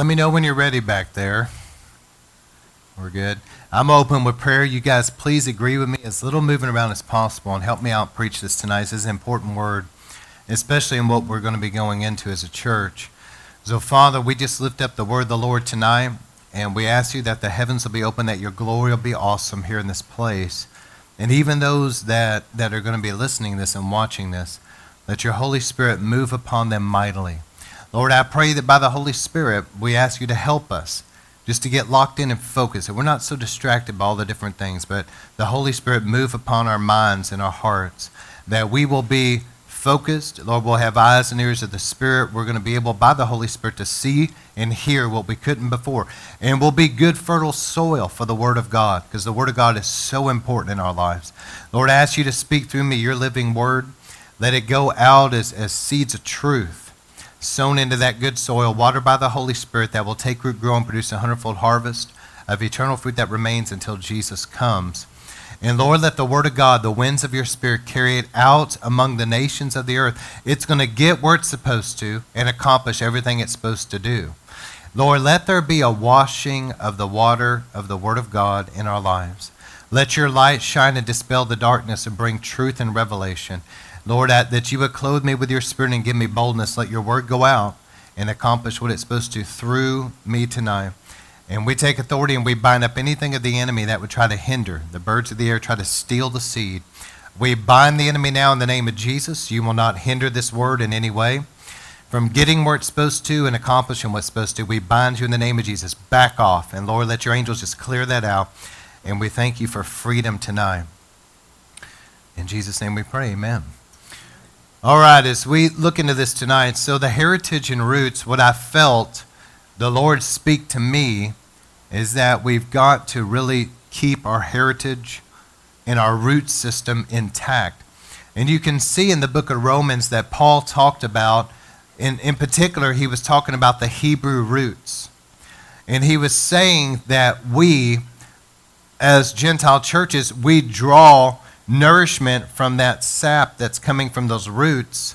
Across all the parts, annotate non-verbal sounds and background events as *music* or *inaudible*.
Let me know when you're ready back there. We're good. I'm open with prayer. You guys, please agree with me as little moving around as possible and help me out preach this tonight. This is an important word, especially in what we're going to be going into as a church. So, Father, we just lift up the word of the Lord tonight, and we ask you that the heavens will be open, that your glory will be awesome here in this place. And even those that, that are going to be listening to this and watching this, let your Holy Spirit move upon them mightily. Lord, I pray that by the Holy Spirit, we ask you to help us just to get locked in and focus. And we're not so distracted by all the different things, but the Holy Spirit move upon our minds and our hearts that we will be focused. Lord, we'll have eyes and ears of the Spirit. We're going to be able, by the Holy Spirit, to see and hear what we couldn't before. And we'll be good, fertile soil for the Word of God because the Word of God is so important in our lives. Lord, I ask you to speak through me your living Word. Let it go out as, as seeds of truth sown into that good soil, watered by the Holy Spirit, that will take root, grow, and produce a hundredfold harvest of eternal fruit that remains until Jesus comes. And Lord, let the word of God, the winds of your spirit, carry it out among the nations of the earth. It's going to get where it's supposed to and accomplish everything it's supposed to do. Lord, let there be a washing of the water of the word of God in our lives. Let your light shine and dispel the darkness and bring truth and revelation. Lord, that you would clothe me with your spirit and give me boldness. Let your word go out and accomplish what it's supposed to through me tonight. And we take authority and we bind up anything of the enemy that would try to hinder the birds of the air, try to steal the seed. We bind the enemy now in the name of Jesus. You will not hinder this word in any way from getting where it's supposed to and accomplishing what's supposed to. We bind you in the name of Jesus. Back off. And Lord, let your angels just clear that out. And we thank you for freedom tonight. In Jesus' name we pray. Amen. All right, as we look into this tonight, so the heritage and roots, what I felt the Lord speak to me is that we've got to really keep our heritage and our root system intact. And you can see in the book of Romans that Paul talked about, in, in particular, he was talking about the Hebrew roots. And he was saying that we, as Gentile churches, we draw nourishment from that sap that's coming from those roots.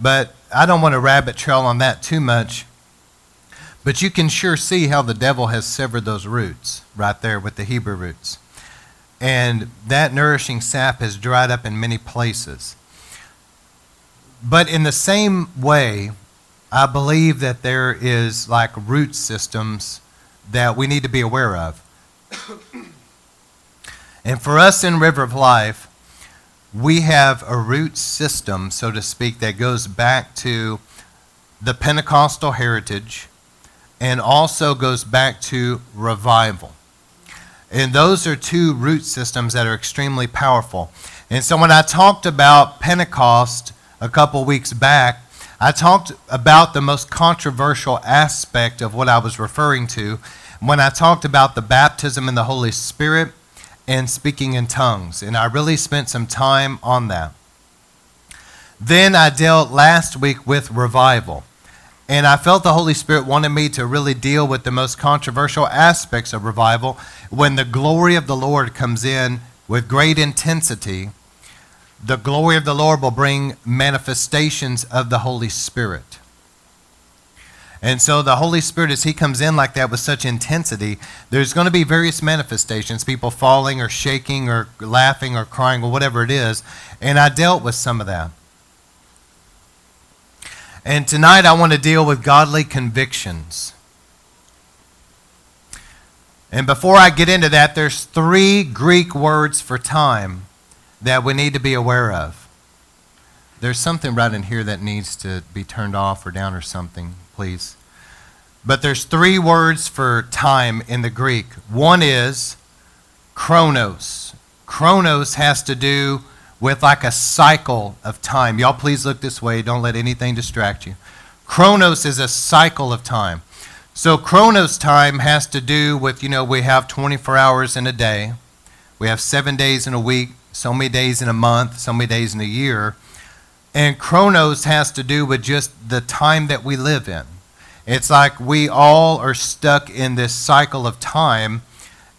But I don't want to rabbit trail on that too much. But you can sure see how the devil has severed those roots right there with the Hebrew roots. And that nourishing sap has dried up in many places. But in the same way, I believe that there is like root systems that we need to be aware of. And for us in River of Life, we have a root system, so to speak, that goes back to the Pentecostal heritage and also goes back to revival. And those are two root systems that are extremely powerful. And so when I talked about Pentecost a couple weeks back, I talked about the most controversial aspect of what I was referring to when I talked about the baptism in the Holy Spirit and speaking in tongues. And I really spent some time on that. Then I dealt last week with revival. And I felt the Holy Spirit wanted me to really deal with the most controversial aspects of revival when the glory of the Lord comes in with great intensity. The glory of the Lord will bring manifestations of the Holy Spirit. And so the Holy Spirit, as He comes in like that with such intensity, there's going to be various manifestations people falling or shaking or laughing or crying or whatever it is. And I dealt with some of that. And tonight I want to deal with godly convictions. And before I get into that, there's three Greek words for time that we need to be aware of. There's something right in here that needs to be turned off or down or something please. But there's three words for time in the Greek. One is chronos. Chronos has to do with like a cycle of time. Y'all please look this way. Don't let anything distract you. Chronos is a cycle of time. So chronos time has to do with, you know, we have 24 hours in a day. We have 7 days in a week, so many days in a month, so many days in a year. And chronos has to do with just the time that we live in. It's like we all are stuck in this cycle of time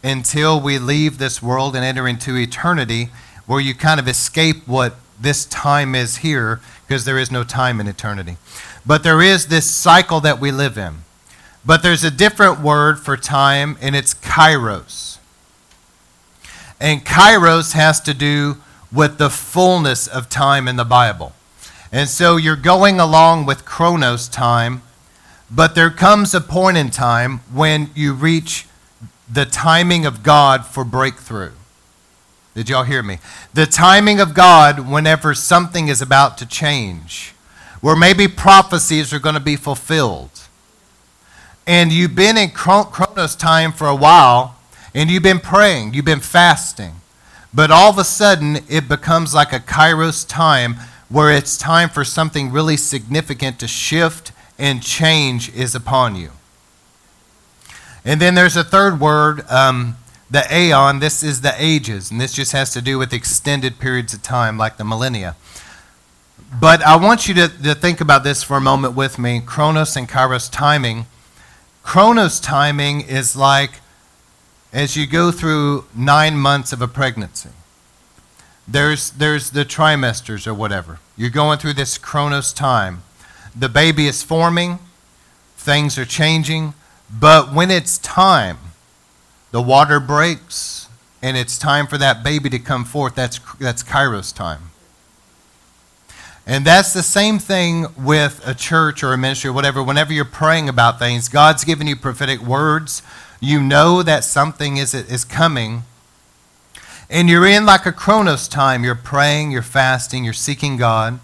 until we leave this world and enter into eternity, where you kind of escape what this time is here because there is no time in eternity. But there is this cycle that we live in. But there's a different word for time, and it's kairos. And kairos has to do with the fullness of time in the Bible. And so you're going along with chronos time, but there comes a point in time when you reach the timing of God for breakthrough. Did y'all hear me? The timing of God whenever something is about to change, where maybe prophecies are going to be fulfilled. And you've been in Chronos time for a while, and you've been praying, you've been fasting. But all of a sudden, it becomes like a Kairos time where it's time for something really significant to shift and change is upon you. And then there's a third word, um, the aeon. This is the ages, and this just has to do with extended periods of time, like the millennia. But I want you to, to think about this for a moment with me Chronos and Kairos timing. Chronos timing is like as you go through nine months of a pregnancy. There's, there's the trimesters or whatever. You're going through this chronos time. The baby is forming, things are changing, but when it's time, the water breaks, and it's time for that baby to come forth. That's, that's kairos time. And that's the same thing with a church or a ministry or whatever. Whenever you're praying about things, God's given you prophetic words. You know that something is, is coming. And you're in like a chronos time. You're praying, you're fasting, you're seeking God.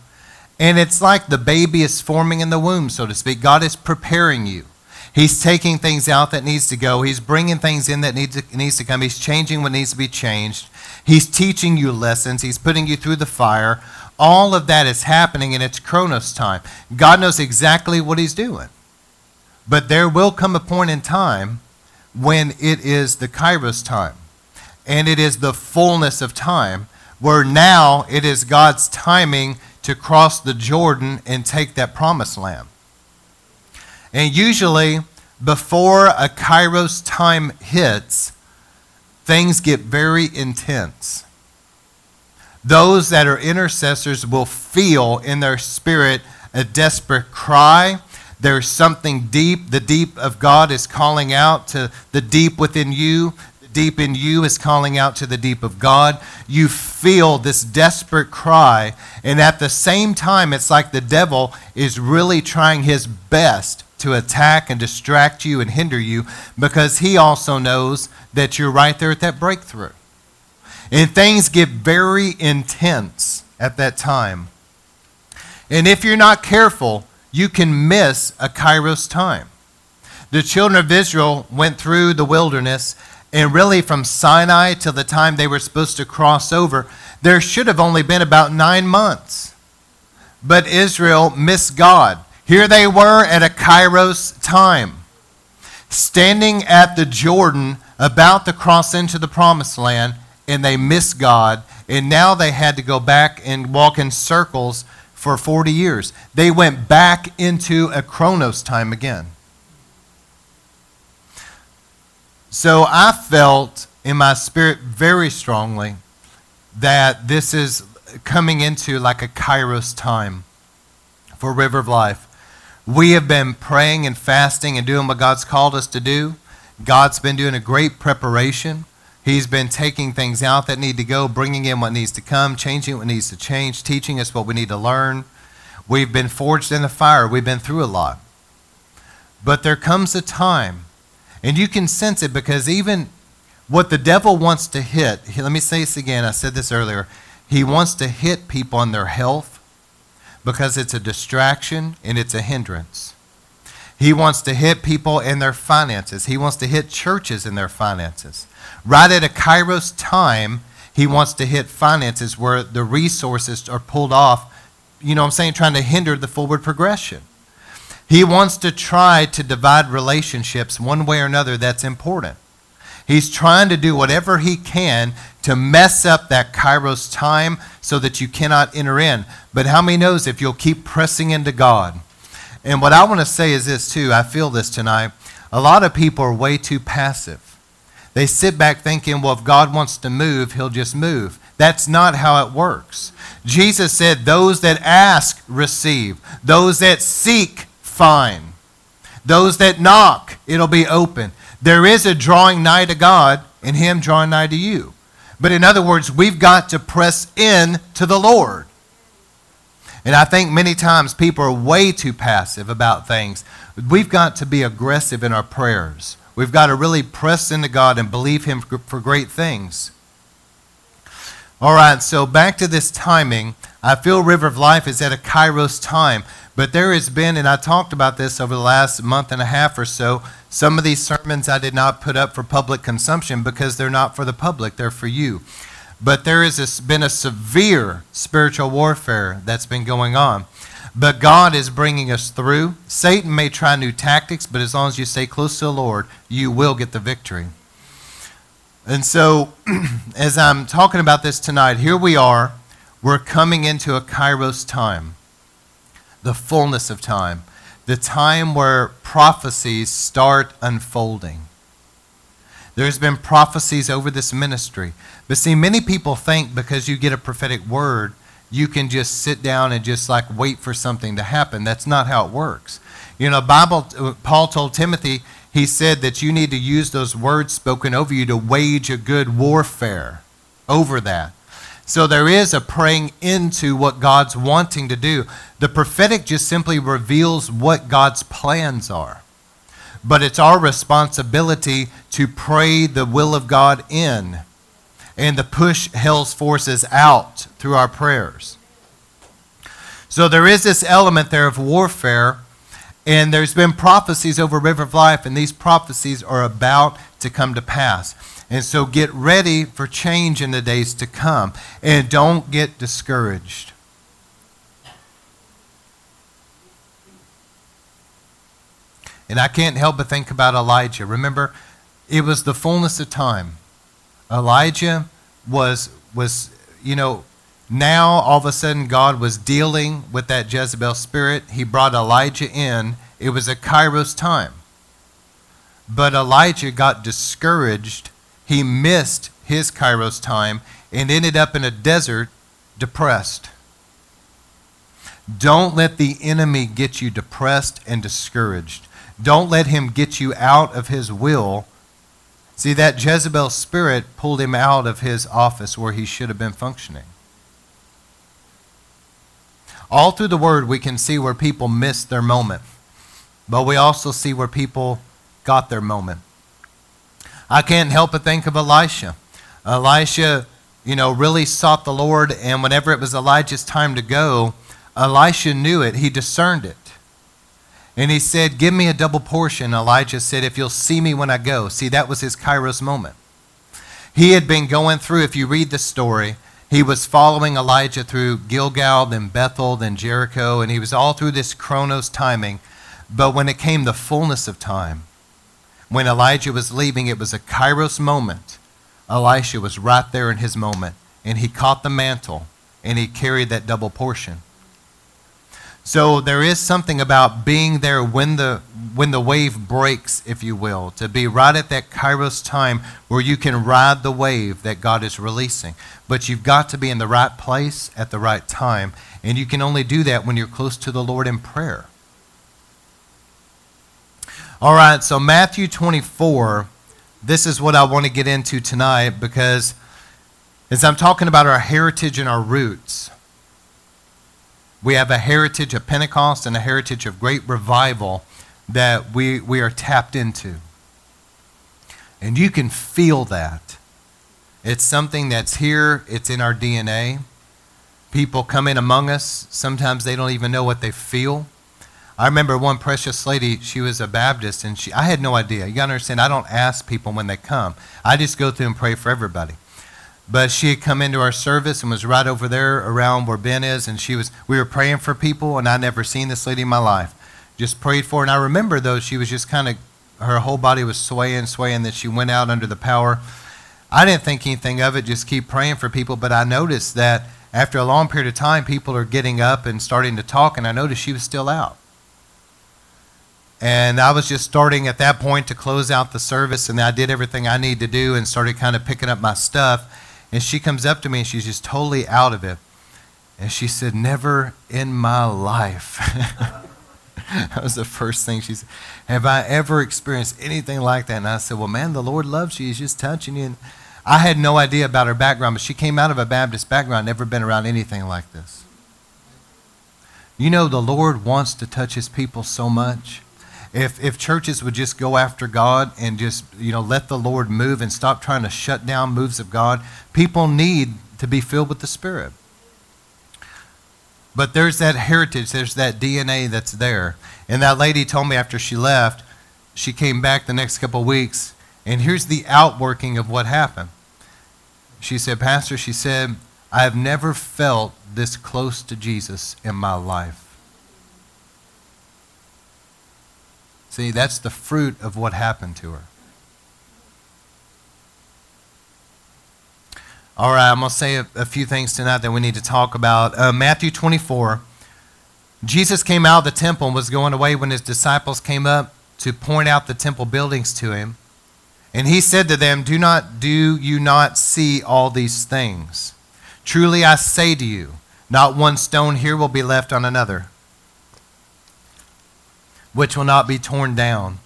And it's like the baby is forming in the womb, so to speak. God is preparing you. He's taking things out that needs to go. He's bringing things in that needs to, needs to come. He's changing what needs to be changed. He's teaching you lessons. He's putting you through the fire. All of that is happening and its chronos time. God knows exactly what he's doing. But there will come a point in time when it is the kairos time. And it is the fullness of time where now it is God's timing to cross the Jordan and take that promised land. And usually, before a Kairos time hits, things get very intense. Those that are intercessors will feel in their spirit a desperate cry. There's something deep. The deep of God is calling out to the deep within you deep in you is calling out to the deep of God. You feel this desperate cry, and at the same time, it's like the devil is really trying his best to attack and distract you and hinder you because he also knows that you're right there at that breakthrough. And things get very intense at that time. And if you're not careful, you can miss a kairos time. The children of Israel went through the wilderness and really, from Sinai till the time they were supposed to cross over, there should have only been about nine months. But Israel missed God. Here they were at a Kairos time, standing at the Jordan about to cross into the promised land, and they missed God. And now they had to go back and walk in circles for 40 years. They went back into a Chronos time again. So I felt in my spirit very strongly that this is coming into like a kairos time for River of Life. We have been praying and fasting and doing what God's called us to do. God's been doing a great preparation. He's been taking things out that need to go, bringing in what needs to come, changing what needs to change, teaching us what we need to learn. We've been forged in the fire. We've been through a lot. But there comes a time and you can sense it because even what the devil wants to hit, let me say this again, I said this earlier. He wants to hit people on their health because it's a distraction and it's a hindrance. He wants to hit people in their finances. He wants to hit churches in their finances. Right at a Kairos time, he wants to hit finances where the resources are pulled off, you know what I'm saying, trying to hinder the forward progression. He wants to try to divide relationships one way or another that's important. He's trying to do whatever he can to mess up that Kairos time so that you cannot enter in. But how many knows if you'll keep pressing into God? And what I want to say is this too. I feel this tonight. A lot of people are way too passive. They sit back thinking, well, if God wants to move, he'll just move. That's not how it works. Jesus said, those that ask, receive. Those that seek, fine. Those that knock, it'll be open. There is a drawing nigh to God and Him drawing nigh to you. But in other words, we've got to press in to the Lord. And I think many times people are way too passive about things. We've got to be aggressive in our prayers. We've got to really press into God and believe Him for great things. All right, so back to this timing. I feel River of Life is at a Kairos time, but there has been, and I talked about this over the last month and a half or so, some of these sermons I did not put up for public consumption because they're not for the public, they're for you. But there has been a severe spiritual warfare that's been going on. But God is bringing us through. Satan may try new tactics, but as long as you stay close to the Lord, you will get the victory. And so, *clears throat* as I'm talking about this tonight, here we are. We're coming into a kairos time, the fullness of time, the time where prophecies start unfolding. There's been prophecies over this ministry. But see, many people think because you get a prophetic word, you can just sit down and just like wait for something to happen. That's not how it works. You know, Bible uh, Paul told Timothy, he said that you need to use those words spoken over you to wage a good warfare over that. So there is a praying into what God's wanting to do. The prophetic just simply reveals what God's plans are. But it's our responsibility to pray the will of God in and to push hell's forces out through our prayers. So there is this element there of warfare and there's been prophecies over River of Life, and these prophecies are about to come to pass. And so get ready for change in the days to come. And don't get discouraged. And I can't help but think about Elijah. Remember, it was the fullness of time. Elijah was, was you know, now, all of a sudden, God was dealing with that Jezebel spirit. He brought Elijah in. It was a Kairos time. But Elijah got discouraged. He missed his Kairos time and ended up in a desert depressed. Don't let the enemy get you depressed and discouraged. Don't let him get you out of his will. See, that Jezebel spirit pulled him out of his office where he should have been functioning. All through the Word, we can see where people missed their moment, but we also see where people got their moment. I can't help but think of Elisha. Elisha, you know, really sought the Lord, and whenever it was Elijah's time to go, Elisha knew it. He discerned it. And he said, Give me a double portion. Elijah said, If you'll see me when I go. See, that was his Kairos moment. He had been going through, if you read the story, he was following Elijah through Gilgal, then Bethel, then Jericho, and he was all through this chronos timing. But when it came the fullness of time, when Elijah was leaving, it was a kairos moment. Elisha was right there in his moment, and he caught the mantle, and he carried that double portion. So there is something about being there when the when the wave breaks, if you will, to be right at that kairos time where you can ride the wave that God is releasing. But you've got to be in the right place at the right time, and you can only do that when you're close to the Lord in prayer. All right, so Matthew 24, this is what I want to get into tonight because as I'm talking about our heritage and our roots, we have a heritage of Pentecost and a heritage of great revival that we, we are tapped into. And you can feel that. It's something that's here, it's in our DNA. People come in among us, sometimes they don't even know what they feel. I remember one precious lady, she was a Baptist, and she, I had no idea. You gotta understand, I don't ask people when they come, I just go through and pray for everybody. But she had come into our service and was right over there around where Ben is, and she was. We were praying for people, and I never seen this lady in my life. Just prayed for her, and I remember though she was just kind of, her whole body was swaying, swaying. That she went out under the power. I didn't think anything of it. Just keep praying for people. But I noticed that after a long period of time, people are getting up and starting to talk, and I noticed she was still out. And I was just starting at that point to close out the service, and I did everything I need to do and started kind of picking up my stuff. And she comes up to me and she's just totally out of it. And she said, Never in my life. *laughs* that was the first thing she said. Have I ever experienced anything like that? And I said, Well, man, the Lord loves you. He's just touching you. And I had no idea about her background, but she came out of a Baptist background, never been around anything like this. You know, the Lord wants to touch his people so much. If, if churches would just go after God and just, you know, let the Lord move and stop trying to shut down moves of God, people need to be filled with the Spirit. But there's that heritage, there's that DNA that's there. And that lady told me after she left, she came back the next couple of weeks, and here's the outworking of what happened. She said, Pastor, she said, I have never felt this close to Jesus in my life. See, that's the fruit of what happened to her. All right, I'm going to say a, a, few things tonight that we need to talk about. Uh, Matthew 24. Jesus came out of the temple and was going away when his disciples came up to point out the temple buildings to him. And he said to them, Do not do you not see all these things? Truly I say to you, not one stone here will be left on another, which will not be torn down.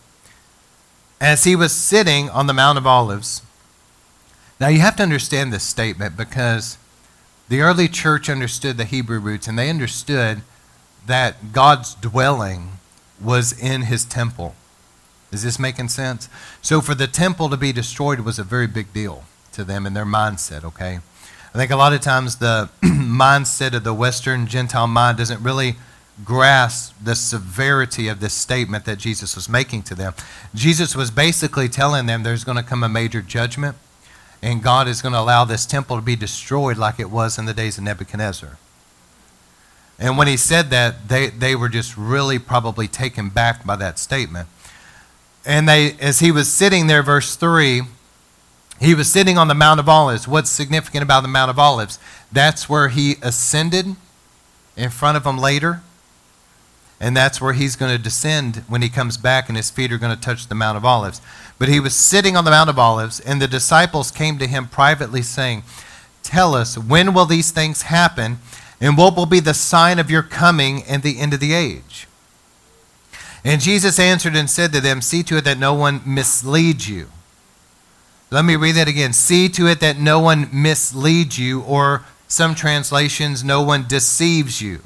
As he was sitting on the Mount of Olives, now, you have to understand this statement because the early church understood the Hebrew roots and they understood that God's dwelling was in his temple. Is this making sense? So, for the temple to be destroyed was a very big deal to them in their mindset, okay? I think a lot of times the *clears throat* mindset of the Western Gentile mind doesn't really grasp the severity of this statement that Jesus was making to them. Jesus was basically telling them there's going to come a major judgment and God is going to allow this temple to be destroyed like it was in the days of Nebuchadnezzar. And when he said that, they, they were just really probably taken back by that statement. And they, as he was sitting there, verse 3, he was sitting on the Mount of Olives. What's significant about the Mount of Olives? That's where he ascended in front of them later. And that's where he's going to descend when he comes back, and his feet are going to touch the Mount of Olives. But he was sitting on the Mount of Olives, and the disciples came to him privately, saying, Tell us, when will these things happen, and what will be the sign of your coming and the end of the age? And Jesus answered and said to them, See to it that no one misleads you. Let me read that again. See to it that no one misleads you, or some translations, no one deceives you.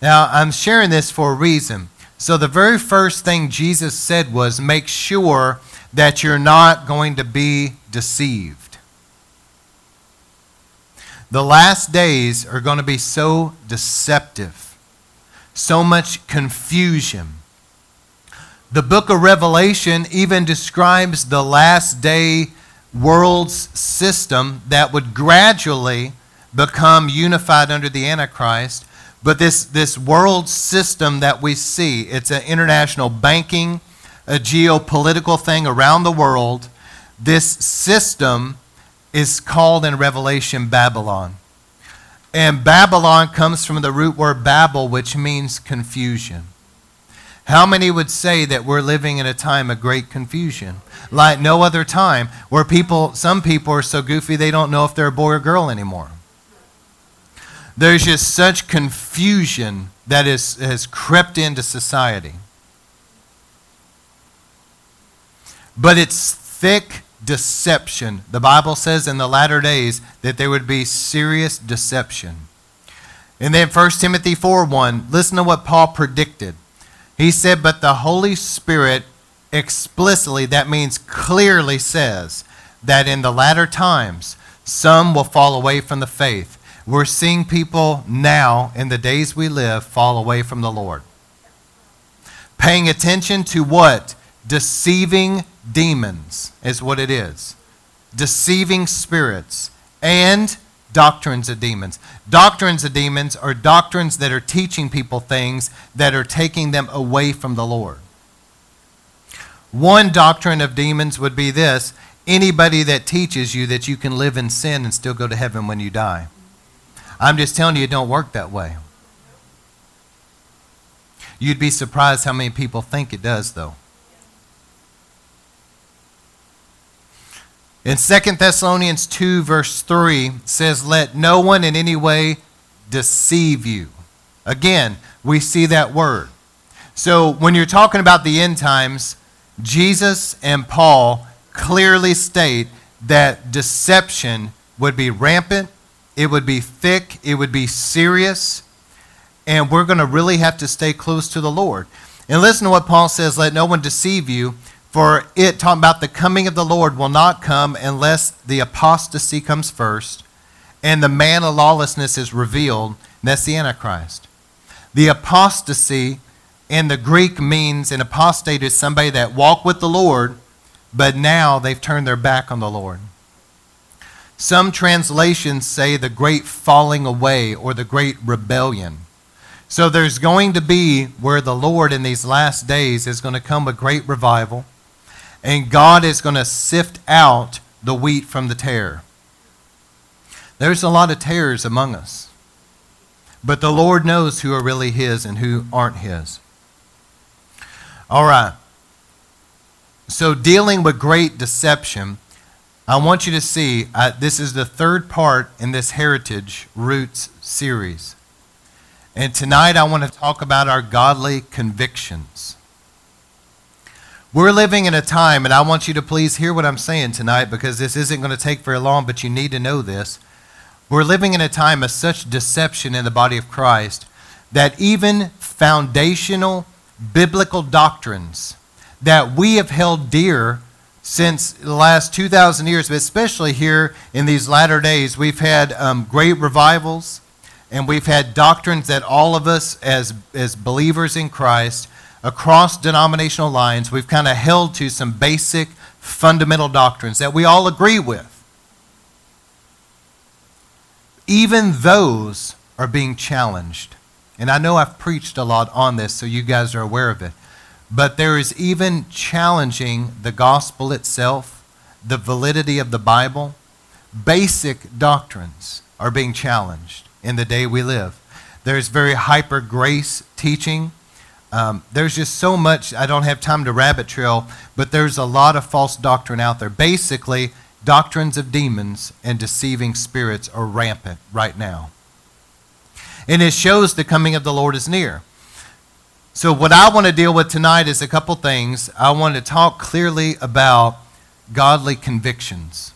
Now, I'm sharing this for a reason. So, the very first thing Jesus said was make sure that you're not going to be deceived. The last days are going to be so deceptive, so much confusion. The book of Revelation even describes the last day world's system that would gradually become unified under the Antichrist but this, this world system that we see, it's an international banking, a geopolitical thing around the world. This system is called in Revelation Babylon. And Babylon comes from the root word Babel, which means confusion. How many would say that we're living in a time of great confusion? Like no other time, where people, some people are so goofy they don't know if they're a boy or girl anymore. There's just such confusion that is, has crept into society. But it's thick deception. The Bible says in the latter days that there would be serious deception. And then 1 Timothy 4 1, listen to what Paul predicted. He said, But the Holy Spirit explicitly, that means clearly says, that in the latter times some will fall away from the faith we're seeing people now, in the days we live, fall away from the Lord. Paying attention to what? Deceiving demons is what it is. Deceiving spirits and doctrines of demons. Doctrines of demons are doctrines that are teaching people things that are taking them away from the Lord. One doctrine of demons would be this anybody that teaches you that you can live in sin and still go to heaven when you die. I'm just telling you, it don't work that way. You'd be surprised how many people think it does, though. In 2 Thessalonians 2, verse 3, says, Let no one in any way deceive you. Again, we see that word. So when you're talking about the end times, Jesus and Paul clearly state that deception would be rampant, it would be thick, it would be serious, and we're going to really have to stay close to the Lord. And listen to what Paul says let no one deceive you, for it, talking about the coming of the Lord, will not come unless the apostasy comes first and the man of lawlessness is revealed. that's the Antichrist. The apostasy in the Greek means an apostate is somebody that walked with the Lord, but now they've turned their back on the Lord. Some translations say the great falling away or the great rebellion. So there's going to be where the Lord in these last days is going to come a great revival, and God is going to sift out the wheat from the tare. There's a lot of tares among us, but the Lord knows who are really His and who aren't His. All right. So, dealing with great deception, I want you to see uh, this is the third part in this Heritage Roots series. And tonight I want to talk about our godly convictions. We're living in a time, and I want you to please hear what I'm saying tonight because this isn't going to take very long, but you need to know this. We're living in a time of such deception in the body of Christ that even foundational biblical doctrines that we have held dear since the last 2,000 years, but especially here in these latter days, we've had um, great revivals and we've had doctrines that all of us, as, as believers in Christ, across denominational lines, we've kind of held to some basic fundamental doctrines that we all agree with. Even those are being challenged. And I know I've preached a lot on this, so you guys are aware of it. But there is even challenging the gospel itself, the validity of the Bible. Basic doctrines are being challenged in the day we live. There's very hyper grace teaching. Um, there's just so much, I don't have time to rabbit trail, but there's a lot of false doctrine out there. Basically, doctrines of demons and deceiving spirits are rampant right now. And it shows the coming of the Lord is near. So, what I want to deal with tonight is a couple things. I want to talk clearly about godly convictions.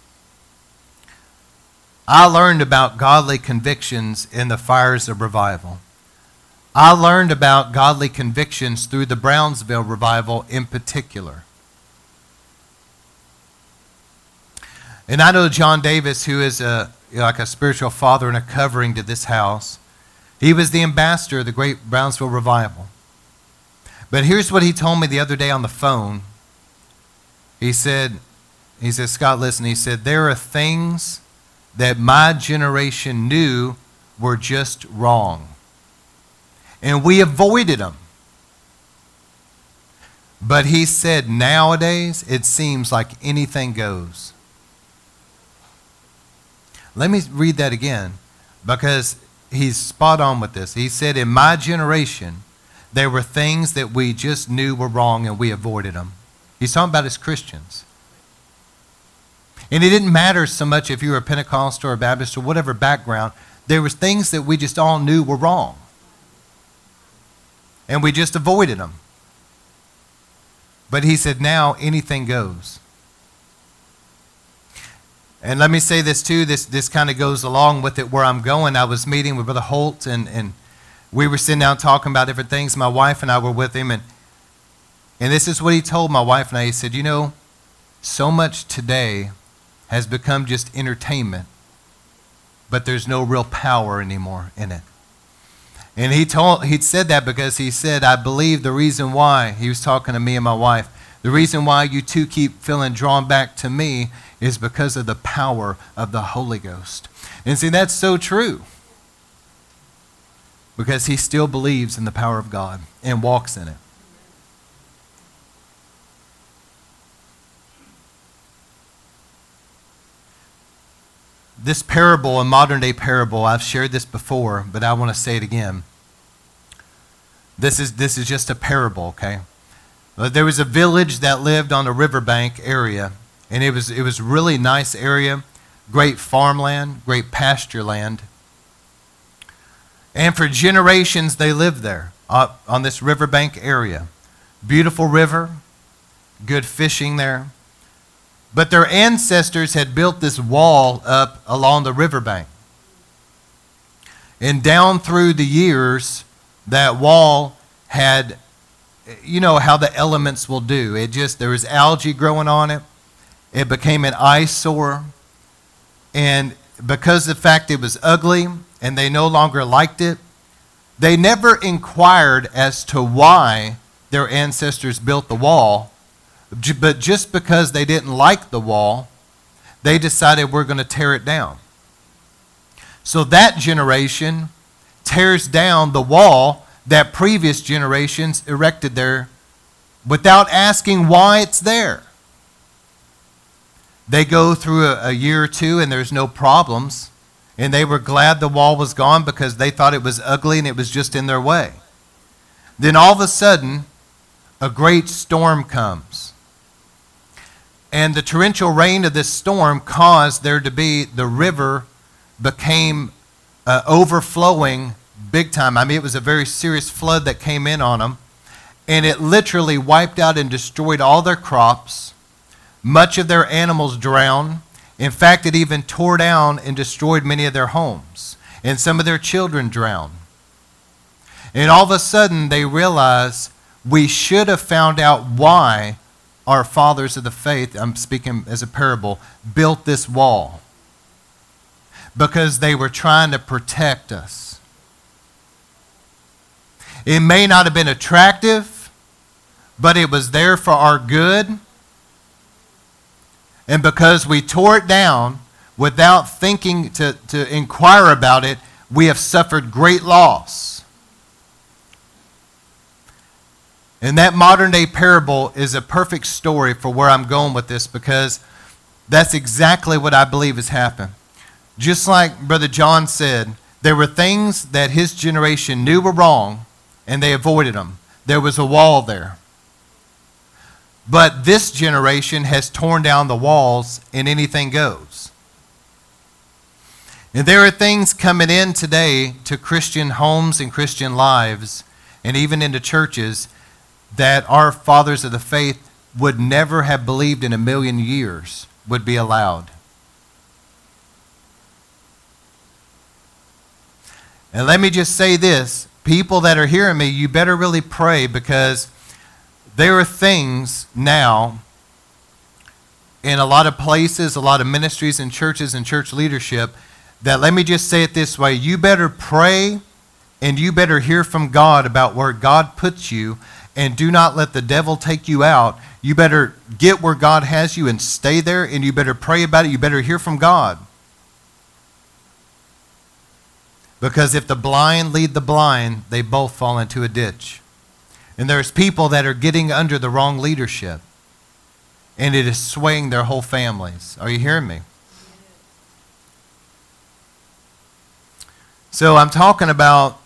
I learned about godly convictions in the fires of revival. I learned about godly convictions through the Brownsville revival in particular. And I know John Davis, who is a, like a spiritual father and a covering to this house. He was the ambassador of the great Brownsville revival. But here's what he told me the other day on the phone. He said, he said, Scott, listen, he said, there are things that my generation knew were just wrong. And we avoided them. But he said, nowadays, it seems like anything goes. Let me read that again because he's spot on with this. He said, In my generation, there were things that we just knew were wrong and we avoided them. He's talking about as Christians. And it didn't matter so much if you were a Pentecostal or a Baptist or whatever background, there was things that we just all knew were wrong. And we just avoided them. But he said, now anything goes. And let me say this too, this, this kind of goes along with it where I'm going. I was meeting with Brother Holt and, and we were sitting down talking about different things. My wife and I were with him and and this is what he told my wife and I. He said, You know, so much today has become just entertainment, but there's no real power anymore in it. And he told he said that because he said, I believe the reason why he was talking to me and my wife, the reason why you two keep feeling drawn back to me is because of the power of the Holy Ghost. And see, that's so true. Because he still believes in the power of God and walks in it. This parable, a modern day parable, I've shared this before, but I want to say it again. This is, this is just a parable, okay? Uh, there was a village that lived on a riverbank area, and it was it was really nice area, great farmland, great pasture land. And for generations they lived there. on this riverbank area. Beautiful river, good fishing there. But their ancestors had built this wall up along the riverbank. And down through the years, that wall had, you know how the elements will do. It just, there was algae growing on it. It became an eyesore. And because of the fact it was ugly and they no longer liked it, they never inquired as to why their ancestors built the wall, but just because they didn't like the wall, they decided we're going to tear it down. So that generation tears down the wall that previous generations erected there without asking why it's there. They go through a, a, year or two and there's no problems. And they were glad the wall was gone because they thought it was ugly and it was just in their way. Then all of a sudden, a great storm comes. And the torrential rain of this storm caused there to be the river became uh, overflowing big time. I mean, it was a very serious flood that came in on them. And it literally wiped out and destroyed all their crops. Much of their animals drowned. In fact, it even tore down and destroyed many of their homes. And some of their children drowned. And all of a sudden, they realized we should have found out why our fathers of the faith, I'm speaking as a parable, built this wall. Because they were trying to protect us. It may not have been attractive, but it was there for our good. And because we tore it down without thinking to, to inquire about it, we have suffered great loss. And that modern day parable is a perfect story for where I'm going with this because that's exactly what I believe has happened. Just like Brother John said, there were things that his generation knew were wrong and they avoided them. There was a wall there. But this generation has torn down the walls and anything goes. And there are things coming in today to Christian homes and Christian lives, and even into churches, that our fathers of the faith would never have believed in a million years would be allowed. And let me just say this people that are hearing me, you better really pray because there are things now in a lot of places, a lot of ministries and churches and church leadership that let me just say it this way you better pray and you better hear from God about where God puts you and do not let the devil take you out. You better get where God has you and stay there and you better pray about it. You better hear from God. Because if the blind lead the blind, they both fall into a ditch. And there's people that are getting under the wrong leadership, and it is swaying their whole families. Are you hearing me? So I'm talking about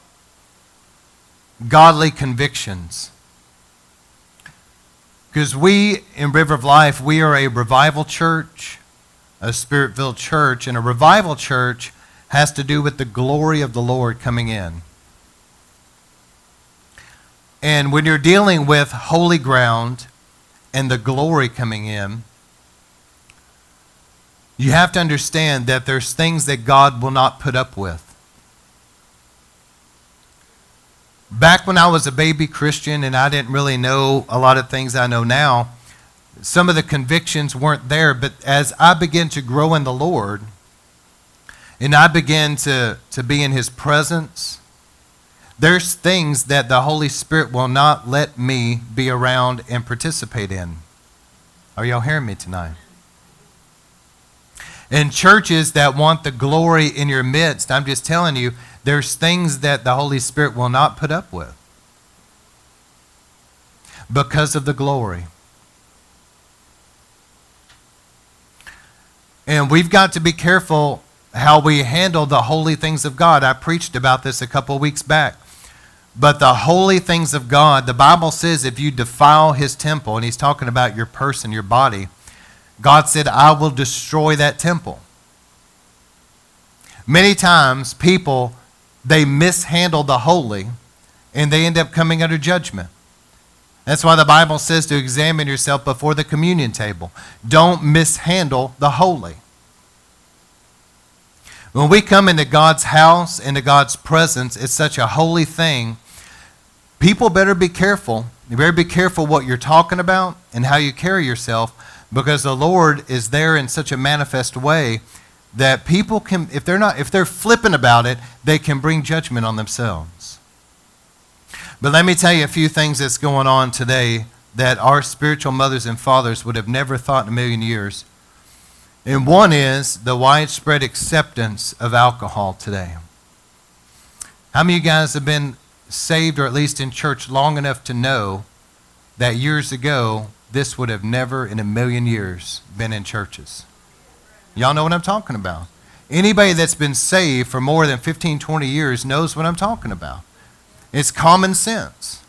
godly convictions. Because we in River of Life, we are a revival church, a spirit filled church, and a revival church has to do with the glory of the Lord coming in. And when you're dealing with holy ground and the glory coming in, you have to understand that there's things that God will not put up with. Back when I was a baby Christian and I didn't really know a lot of things I know now, some of the convictions weren't there. But as I began to grow in the Lord, and I began to, to be in His presence, there's things that the Holy Spirit will not let me be around and participate in. Are y'all hearing me tonight? In churches that want the glory in your midst, I'm just telling you, there's things that the Holy Spirit will not put up with because of the glory. And we've got to be careful how we handle the holy things of God. I preached about this a couple weeks back. But the holy things of God, the Bible says if you defile his temple, and he's talking about your person, your body, God said, I will destroy that temple. Many times people, they mishandle the holy and they end up coming under judgment. That's why the Bible says to examine yourself before the communion table. Don't mishandle the holy. When we come into God's house, into God's presence, it's such a holy thing. People better be careful. You better be careful what you're talking about and how you carry yourself because the Lord is there in such a manifest way that people can if they're not if they're flippant about it, they can bring judgment on themselves. But let me tell you a few things that's going on today that our spiritual mothers and fathers would have never thought in a million years. And one is the widespread acceptance of alcohol today. How many of you guys have been saved or at least in church long enough to know that years ago this would have never in a million years been in churches? Y'all know what I'm talking about. Anybody that's been saved for more than 15, 20 years knows what I'm talking about. It's common sense.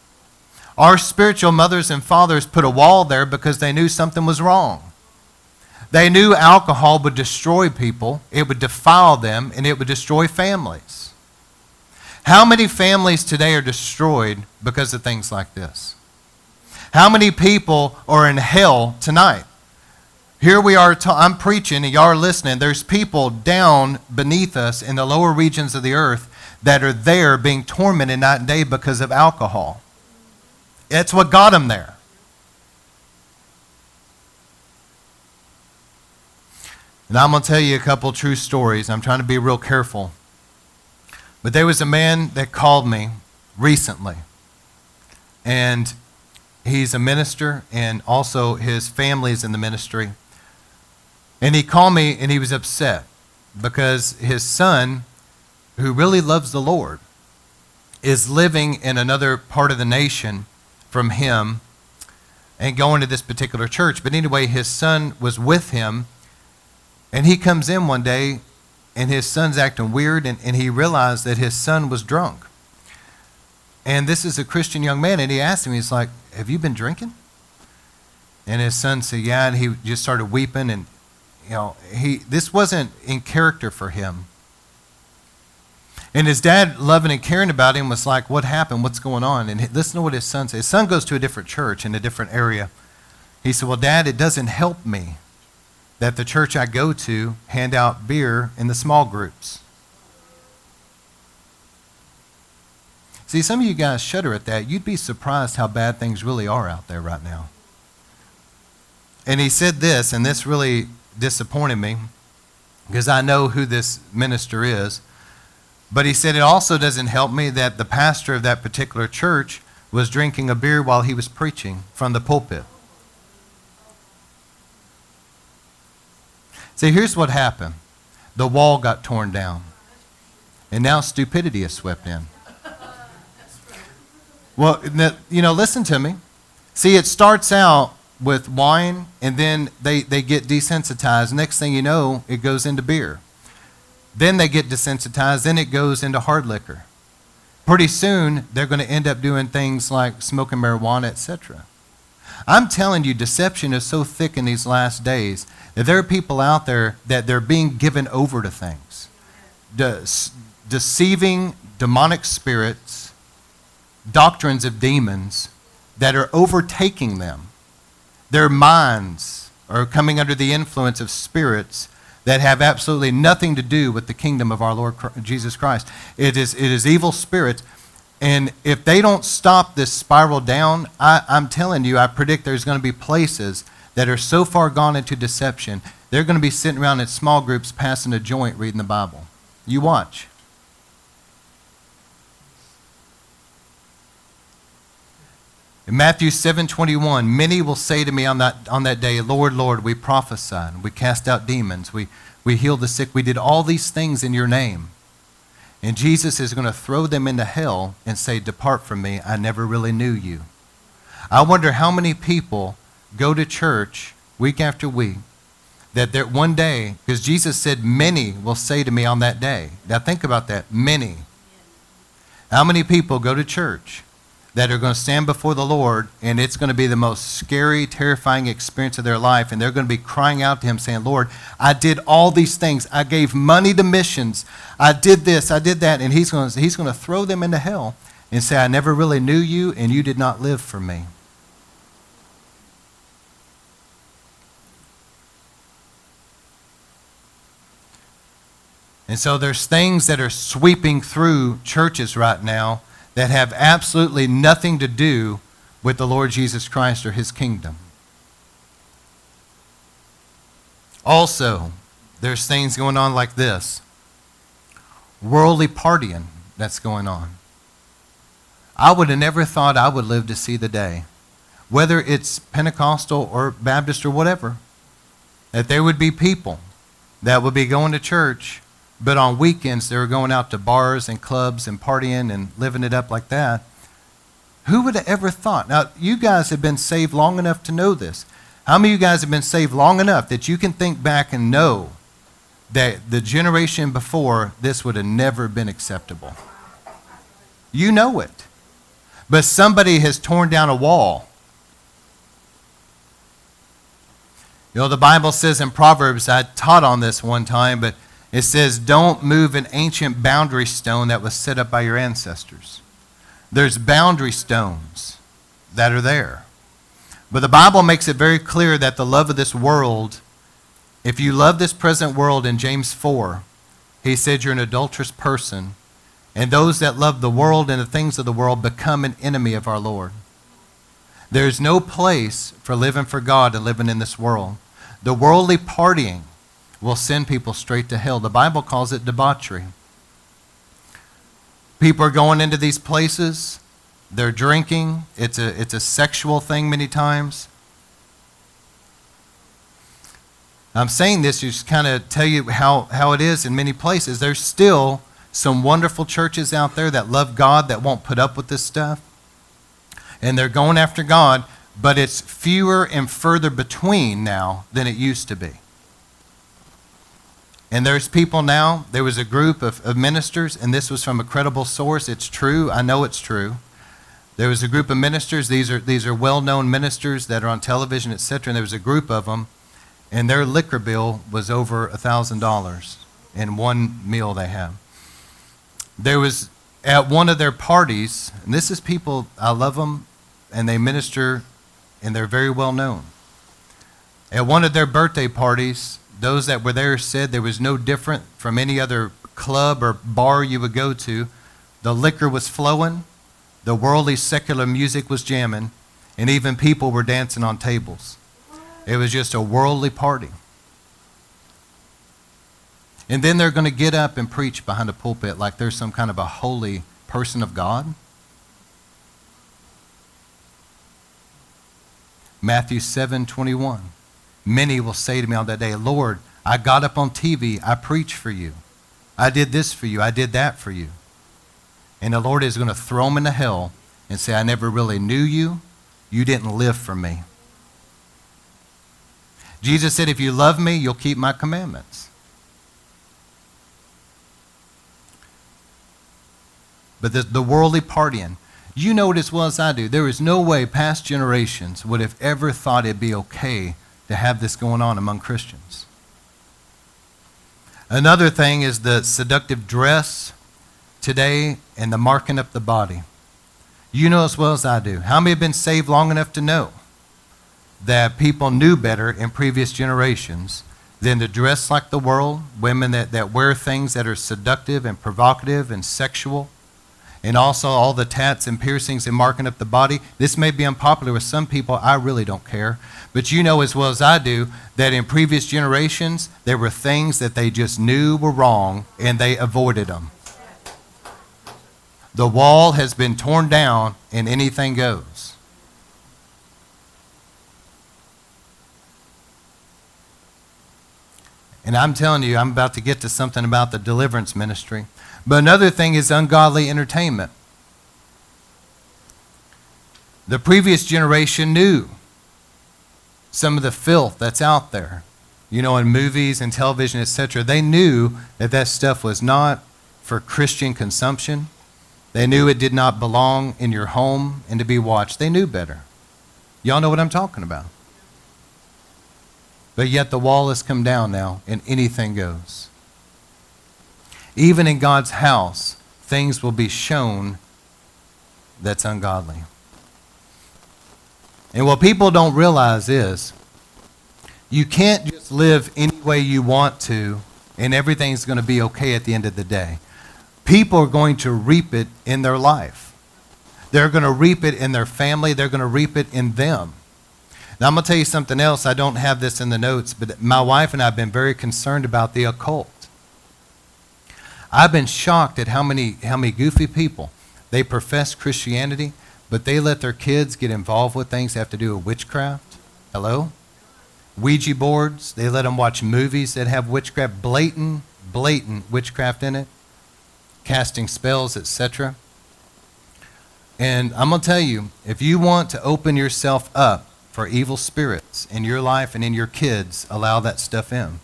Our spiritual mothers and fathers put a wall there because they knew something was wrong. They knew alcohol would destroy people, it would defile them, and it would destroy families. How many families today are destroyed because of things like this? How many people are in hell tonight? Here we are, I'm preaching, and y'all are listening. There's people down beneath us in the lower regions of the earth that are there being tormented night and day because of alcohol. It's what got them there. And I'm going to tell you a couple true stories. I'm trying to be real careful. But there was a man that called me recently. And he's a minister, and also his family is in the ministry. And he called me and he was upset because his son, who really loves the Lord, is living in another part of the nation from him and going to this particular church. But anyway, his son was with him and he comes in one day and his son's acting weird, and, and he realized that his son was drunk. And this is a Christian young man, and he asked him, he's like, Have you been drinking? And his son said, Yeah, and he just started weeping, and you know, he this wasn't in character for him. And his dad, loving and caring about him, was like, What happened? What's going on? And listen to what his son said. His son goes to a different church in a different area. He said, Well, Dad, it doesn't help me that the church I go to hand out beer in the small groups. See, some of you guys shudder at that. You'd be surprised how bad things really are out there right now. And he said this, and this really disappointed me because I know who this minister is. But he said it also doesn't help me that the pastor of that particular church was drinking a beer while he was preaching from the pulpit. See, here's what happened the wall got torn down, and now stupidity is swept in. Well, you know, listen to me. See, it starts out with wine, and then they, they get desensitized. Next thing you know, it goes into beer. Then they get desensitized, then it goes into hard liquor. Pretty soon, they're going to end up doing things like smoking marijuana, etc. I'm telling you, deception is so thick in these last days that there are people out there that they're being given over to things. De- deceiving demonic spirits, doctrines of demons that are overtaking them. Their minds are coming under the influence of spirits that have absolutely nothing to do with the kingdom of our Lord Jesus Christ. It is, it is evil spirits and if they don't stop this spiral down, I, I'm telling you, I predict there's going to be places that are so far gone into deception, they're going to be sitting around in small groups passing a joint reading the Bible. You watch. In Matthew 7:21, many will say to me on that, on that day, Lord, Lord, we prophesied, we cast out demons, we, we healed the sick, we did all these things in your name. And Jesus is going to throw them into hell and say, Depart from me, I never really knew you. I wonder how many people go to church week after week that there, one day, because Jesus said, Many will say to me on that day. Now think about that. Many. How many people go to church that are going to stand before the Lord, and it's going to be the most scary, terrifying experience of their life. And they're going to be crying out to Him, saying, Lord, I did all these things. I gave money to missions. I did this, I did that. And He's going to, he's going to throw them into hell and say, I never really knew you and you did not live for me. And so there's things that are sweeping through churches right now that have absolutely nothing to do with the Lord Jesus Christ or his kingdom. Also, there's things going on like this worldly partying that's going on. I would have never thought I would live to see the day, whether it's Pentecostal or Baptist or whatever, that there would be people that would be going to church but on weekends, they were going out to bars and clubs and partying and living it up like that. Who would have ever thought? Now, you guys have been saved long enough to know this. How many of you guys have been saved long enough that you can think back and know that the generation before this would have never been acceptable? You know it. But somebody has torn down a wall. You know, the Bible says in Proverbs, I taught on this one time, but it says, Don't move an ancient boundary stone that was set up by your ancestors. There's boundary stones that are there. But the Bible makes it very clear that the love of this world, if you love this present world in James 4, he said you're an adulterous person, and those that love the world and the things of the world become an enemy of our Lord. There's no place for living for God and living in this world. The worldly partying, will send people straight to hell. The Bible calls it debauchery. People are going into these places, they're drinking, it's a, it's a sexual thing many times. I'm saying this to kind of tell you how, how it is in many places. There's still some wonderful churches out there that love God that won't put up with this stuff. And they're going after God, but it's fewer and further between now than it used to be. And there's people now, there was a group of, of ministers, and this was from a credible source. It's true. I know it's true. There was a group of ministers. These are, these are well known ministers that are on television, etc. And there was a group of them, and their liquor bill was over $1,000 in one meal they had. There was at one of their parties, and this is people, I love them, and they minister, and they're very well known. At one of their birthday parties, those that were there said there was no different from any other club or bar you would go to. The liquor was flowing, the worldly secular music was jamming, and even people were dancing on tables. It was just a worldly party. And then they're going to get up and preach behind a pulpit like there's some kind of a holy person of God. Matthew 7 21. Many will say to me on that day, Lord, I got up on TV, I preached for you. I did this for you, I did that for you. And the Lord is going to throw them into hell and say, I never really knew you. You didn't live for me. Jesus said, If you love me, you'll keep my commandments. But the, the worldly partying, you know it as well as I do. There is no way past generations would have ever thought it'd be okay to have this going on among Christians. Another thing is the seductive dress today and the marking up the body. You know as well as I do. How many have been saved long enough to know that people knew better in previous generations than to dress like the world, women that, that wear things that are seductive and provocative and sexual? And also all the tats and piercings and marking up the body. This may be unpopular with some people. I really don't care. But you know as well as I do that in previous generations, there were things that they just knew were wrong and they avoided them. The wall has been torn down and anything goes. And I'm telling you, I'm about to get to something about the deliverance ministry. But another thing is ungodly entertainment. The previous generation knew some of the filth that's out there, you know, in movies and television, etc. They knew that that stuff was not for Christian consumption. They knew it did not belong in your home and to be watched. They knew better. Y'all know what I'm talking about. But yet the wall has come down now and anything goes. Even in God's house, things will be shown that's ungodly. And what people don't realize is you can't just live any way you want to and everything's going to be okay at the end of the day. People are going to reap it in their life. They're going to reap it in their family. They're going to reap it in them. Now, I'm going to tell you something else. I don't have this in the notes, but my wife and I have been very concerned about the occult. I've been shocked at how many, how many goofy people they profess Christianity, but they let their kids get involved with things that have to do with witchcraft. Hello? Ouija boards. They let them watch movies that have witchcraft, blatant, blatant witchcraft in it, casting spells, etc. And I'm going to tell you, if you want to open yourself up for evil spirits in your life and in your kids, allow that stuff in.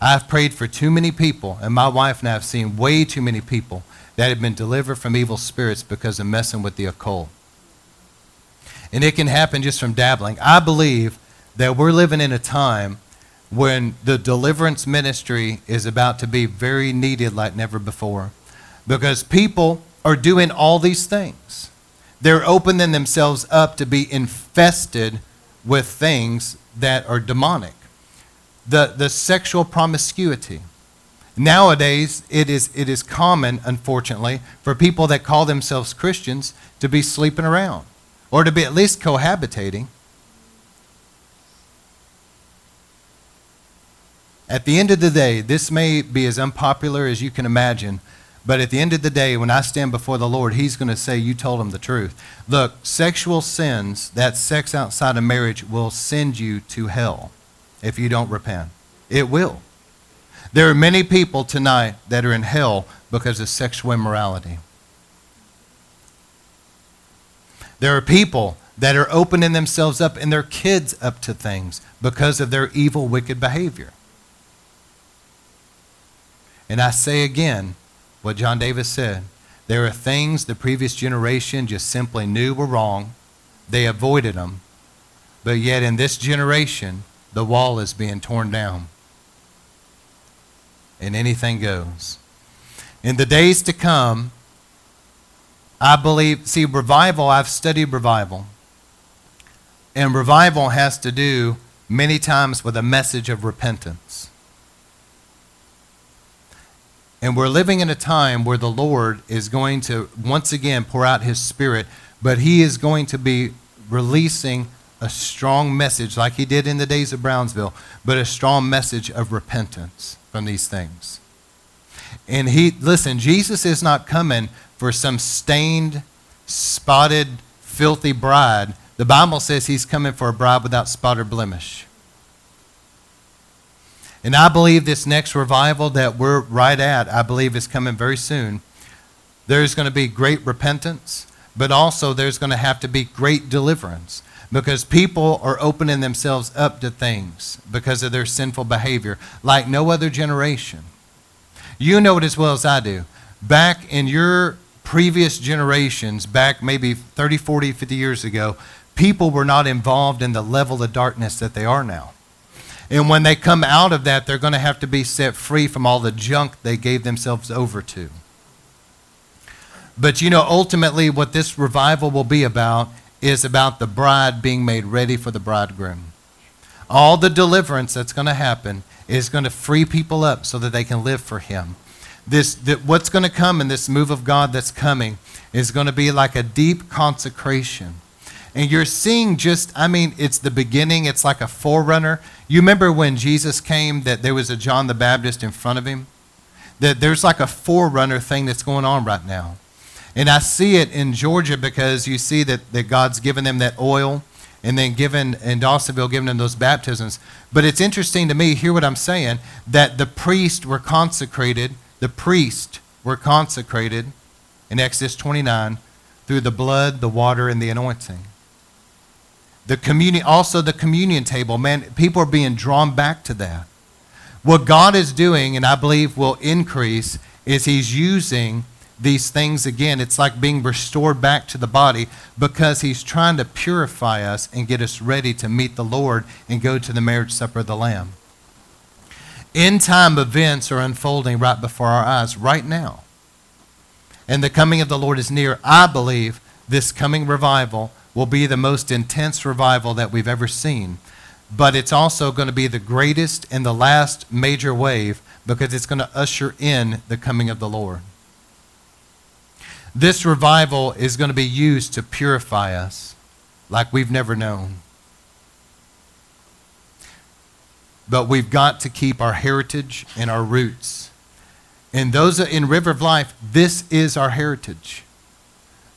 I've prayed for too many people, and my wife and I have seen way too many people that have been delivered from evil spirits because of messing with the occult. And it can happen just from dabbling. I believe that we're living in a time when the deliverance ministry is about to be very needed like never before because people are doing all these things. They're opening themselves up to be infested with things that are demonic the, the sexual promiscuity. Nowadays, it is, it is common, unfortunately, for people that call themselves Christians to be sleeping around or to be at least cohabitating. At the end of the day, this may be as unpopular as you can imagine, but at the end of the day, when I stand before the Lord, He's going to say, You told him the truth. Look, sexual sins, that sex outside of marriage, will send you to hell if you don't repent. It will. There are many people tonight that are in hell because of sexual immorality. There are people that are opening themselves up and their kids up to things because of their evil, wicked behavior. And I say again what John Davis said there are things the previous generation just simply knew were wrong, they avoided them, but yet in this generation, the wall is being torn down. And anything goes. In the days to come, I believe, see, revival, I've studied revival. And revival has to do many times with a message of repentance. And we're living in a time where the Lord is going to once again pour out his spirit, but he is going to be releasing a strong message, like he did in the days of Brownsville, but a strong message of repentance from these things. And he, listen, Jesus is not coming for some stained, spotted, filthy bride. The Bible says he's coming for a bride without spot or blemish. And I believe this next revival that we're right at, I believe is coming very soon. There's going to be great repentance, but also there's going to have to be great deliverance because people are opening themselves up to things because of their sinful behavior like no other generation. You know it as well as I do. Back in your previous generations, back maybe 30, 40, 50 years ago, people were not involved in the level of darkness that they are now. And when they come out of that, they're going to have to be set free from all the junk they gave themselves over to. But you know, ultimately, what this revival will be about is about the bride being made ready for the bridegroom. All the deliverance that's going to happen is going to free people up so that they can live for Him. This, that what's going to come in this move of God that's coming is going to be like a deep consecration. And you're seeing just, I mean, it's the beginning, it's like a forerunner. You remember when Jesus came that there was a John the Baptist in front of him? That there's like a forerunner thing that's going on right now. And I see it in Georgia because you see that, that God's given them that oil and then given in Dawsonville, given them those baptisms. But it's interesting to me, hear what I'm saying, that the priests were consecrated, the priests were consecrated in Exodus 29 through the blood, the water, and the anointing. The communion, also the communion table, man, people are being drawn back to that. What God is doing, and I believe will increase, is He's using these things again. It's like being restored back to the body because he's trying to purify us and get us ready to meet the Lord and go to the marriage supper of the Lamb. End time events are unfolding right before our eyes right now. and the coming of the Lord is near, I believe this coming revival will be the most intense revival that we've ever seen. But it's also going to be the greatest and the last major wave because it's going to usher in the coming of the Lord. This revival is going to be used to purify us like we've never known. But we've got to keep our heritage and our roots. And those in River of Life, this is our heritage.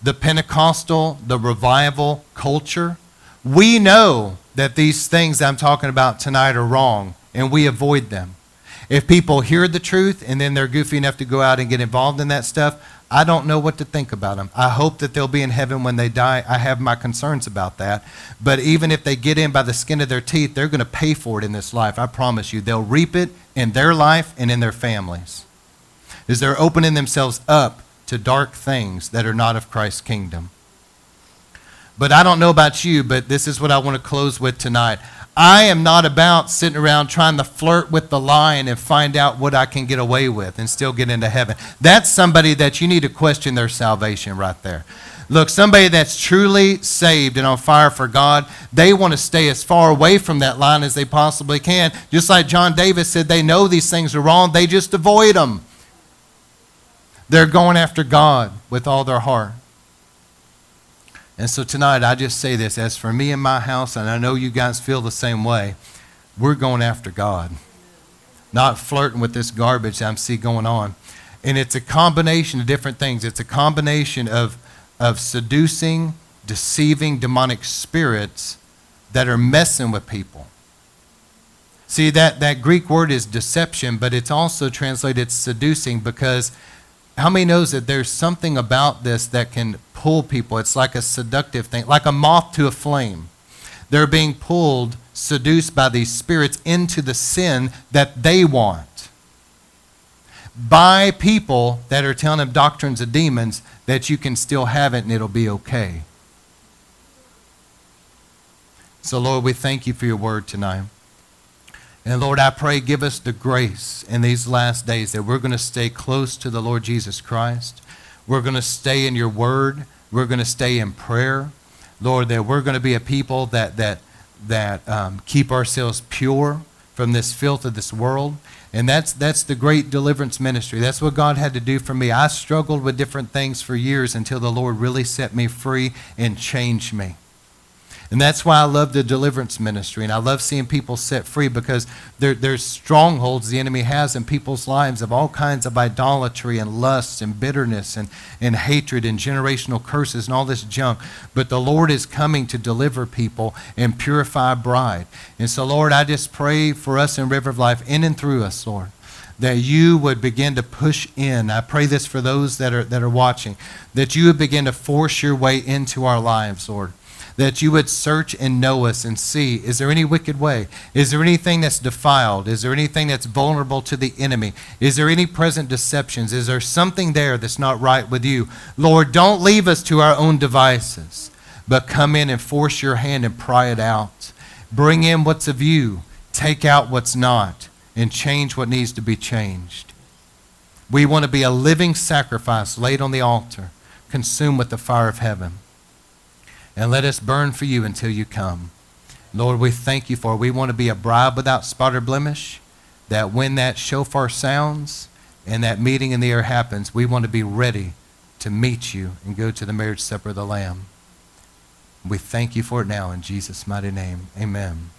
The Pentecostal, the revival culture, we know that these things I'm talking about tonight are wrong, and we avoid them. If people hear the truth and then they're goofy enough to go out and get involved in that stuff, I don't know what to think about them. I hope that they'll be in heaven when they die. I have my concerns about that. But even if they get in by the skin of their teeth, they're going to pay for it in this life. I promise you. They'll reap it in their life and in their families. Is they're opening themselves up to dark things that are not of Christ's kingdom. But I don't know about you, but this is what I want to close with tonight. I am not about sitting around trying to flirt with the lion and find out what I can get away with and still get into heaven. That's somebody that you need to question their salvation right there. Look, somebody that's truly saved and on fire for God, they want to stay as far away from that line as they possibly can. Just like John Davis said, they know these things are wrong, they just avoid them. They're going after God with all their heart. And so tonight, I just say this as for me and my house, and I know you guys feel the same way, we're going after God, not flirting with this garbage I see going on. And it's a combination of different things. It's a combination of, of seducing, deceiving demonic spirits that are messing with people. See, that, that Greek word is deception, but it's also translated seducing because how many knows that there's something about this that can pull people? It's like a seductive thing, like a moth to a flame. They're being pulled, seduced by these spirits into the sin that they want. By people that are telling them doctrines of demons that you can still have it and it'll be okay. So, Lord, we thank you for your word tonight. And Lord, I pray, give us the grace in these last days that we're going to stay close to the Lord Jesus Christ. We're going to stay in your word. We're going to stay in prayer. Lord, that we're going to be a people that, that, that um, keep ourselves pure from this filth of this world. And that's, that's the great deliverance ministry. That's what God had to do for me. I struggled with different things for years until the Lord really set me free and changed me. And that's why I love the deliverance ministry. And I love seeing people set free because there, there's strongholds the enemy has in people's lives of all kinds of idolatry and lust and bitterness and, and hatred and generational curses and all this junk. But the Lord is coming to deliver people and purify bride. And so, Lord, I just pray for us in River of Life, in and through us, Lord that you would begin to push in. I pray this for those that are, that are watching, that you would begin to force your way into our lives, Lord that you would search and know us and see is there any wicked way? Is there anything that's defiled? Is there anything that's vulnerable to the enemy? Is there any present deceptions? Is there something there that's not right with you? Lord, don't leave us to our own devices, but come in and force your hand and pry it out. Bring in what's of you, take out what's not, and change what needs to be changed. We want to be a living sacrifice laid on the altar, consumed with the fire of heaven and let us burn for you until you come. Lord, we thank you for it. We want to be a bride without spot or blemish, that when that shofar sounds and that meeting in the air happens, we want to be ready to meet you and go to the marriage supper of the Lamb. We thank you for it now in Jesus' mighty name. Amen.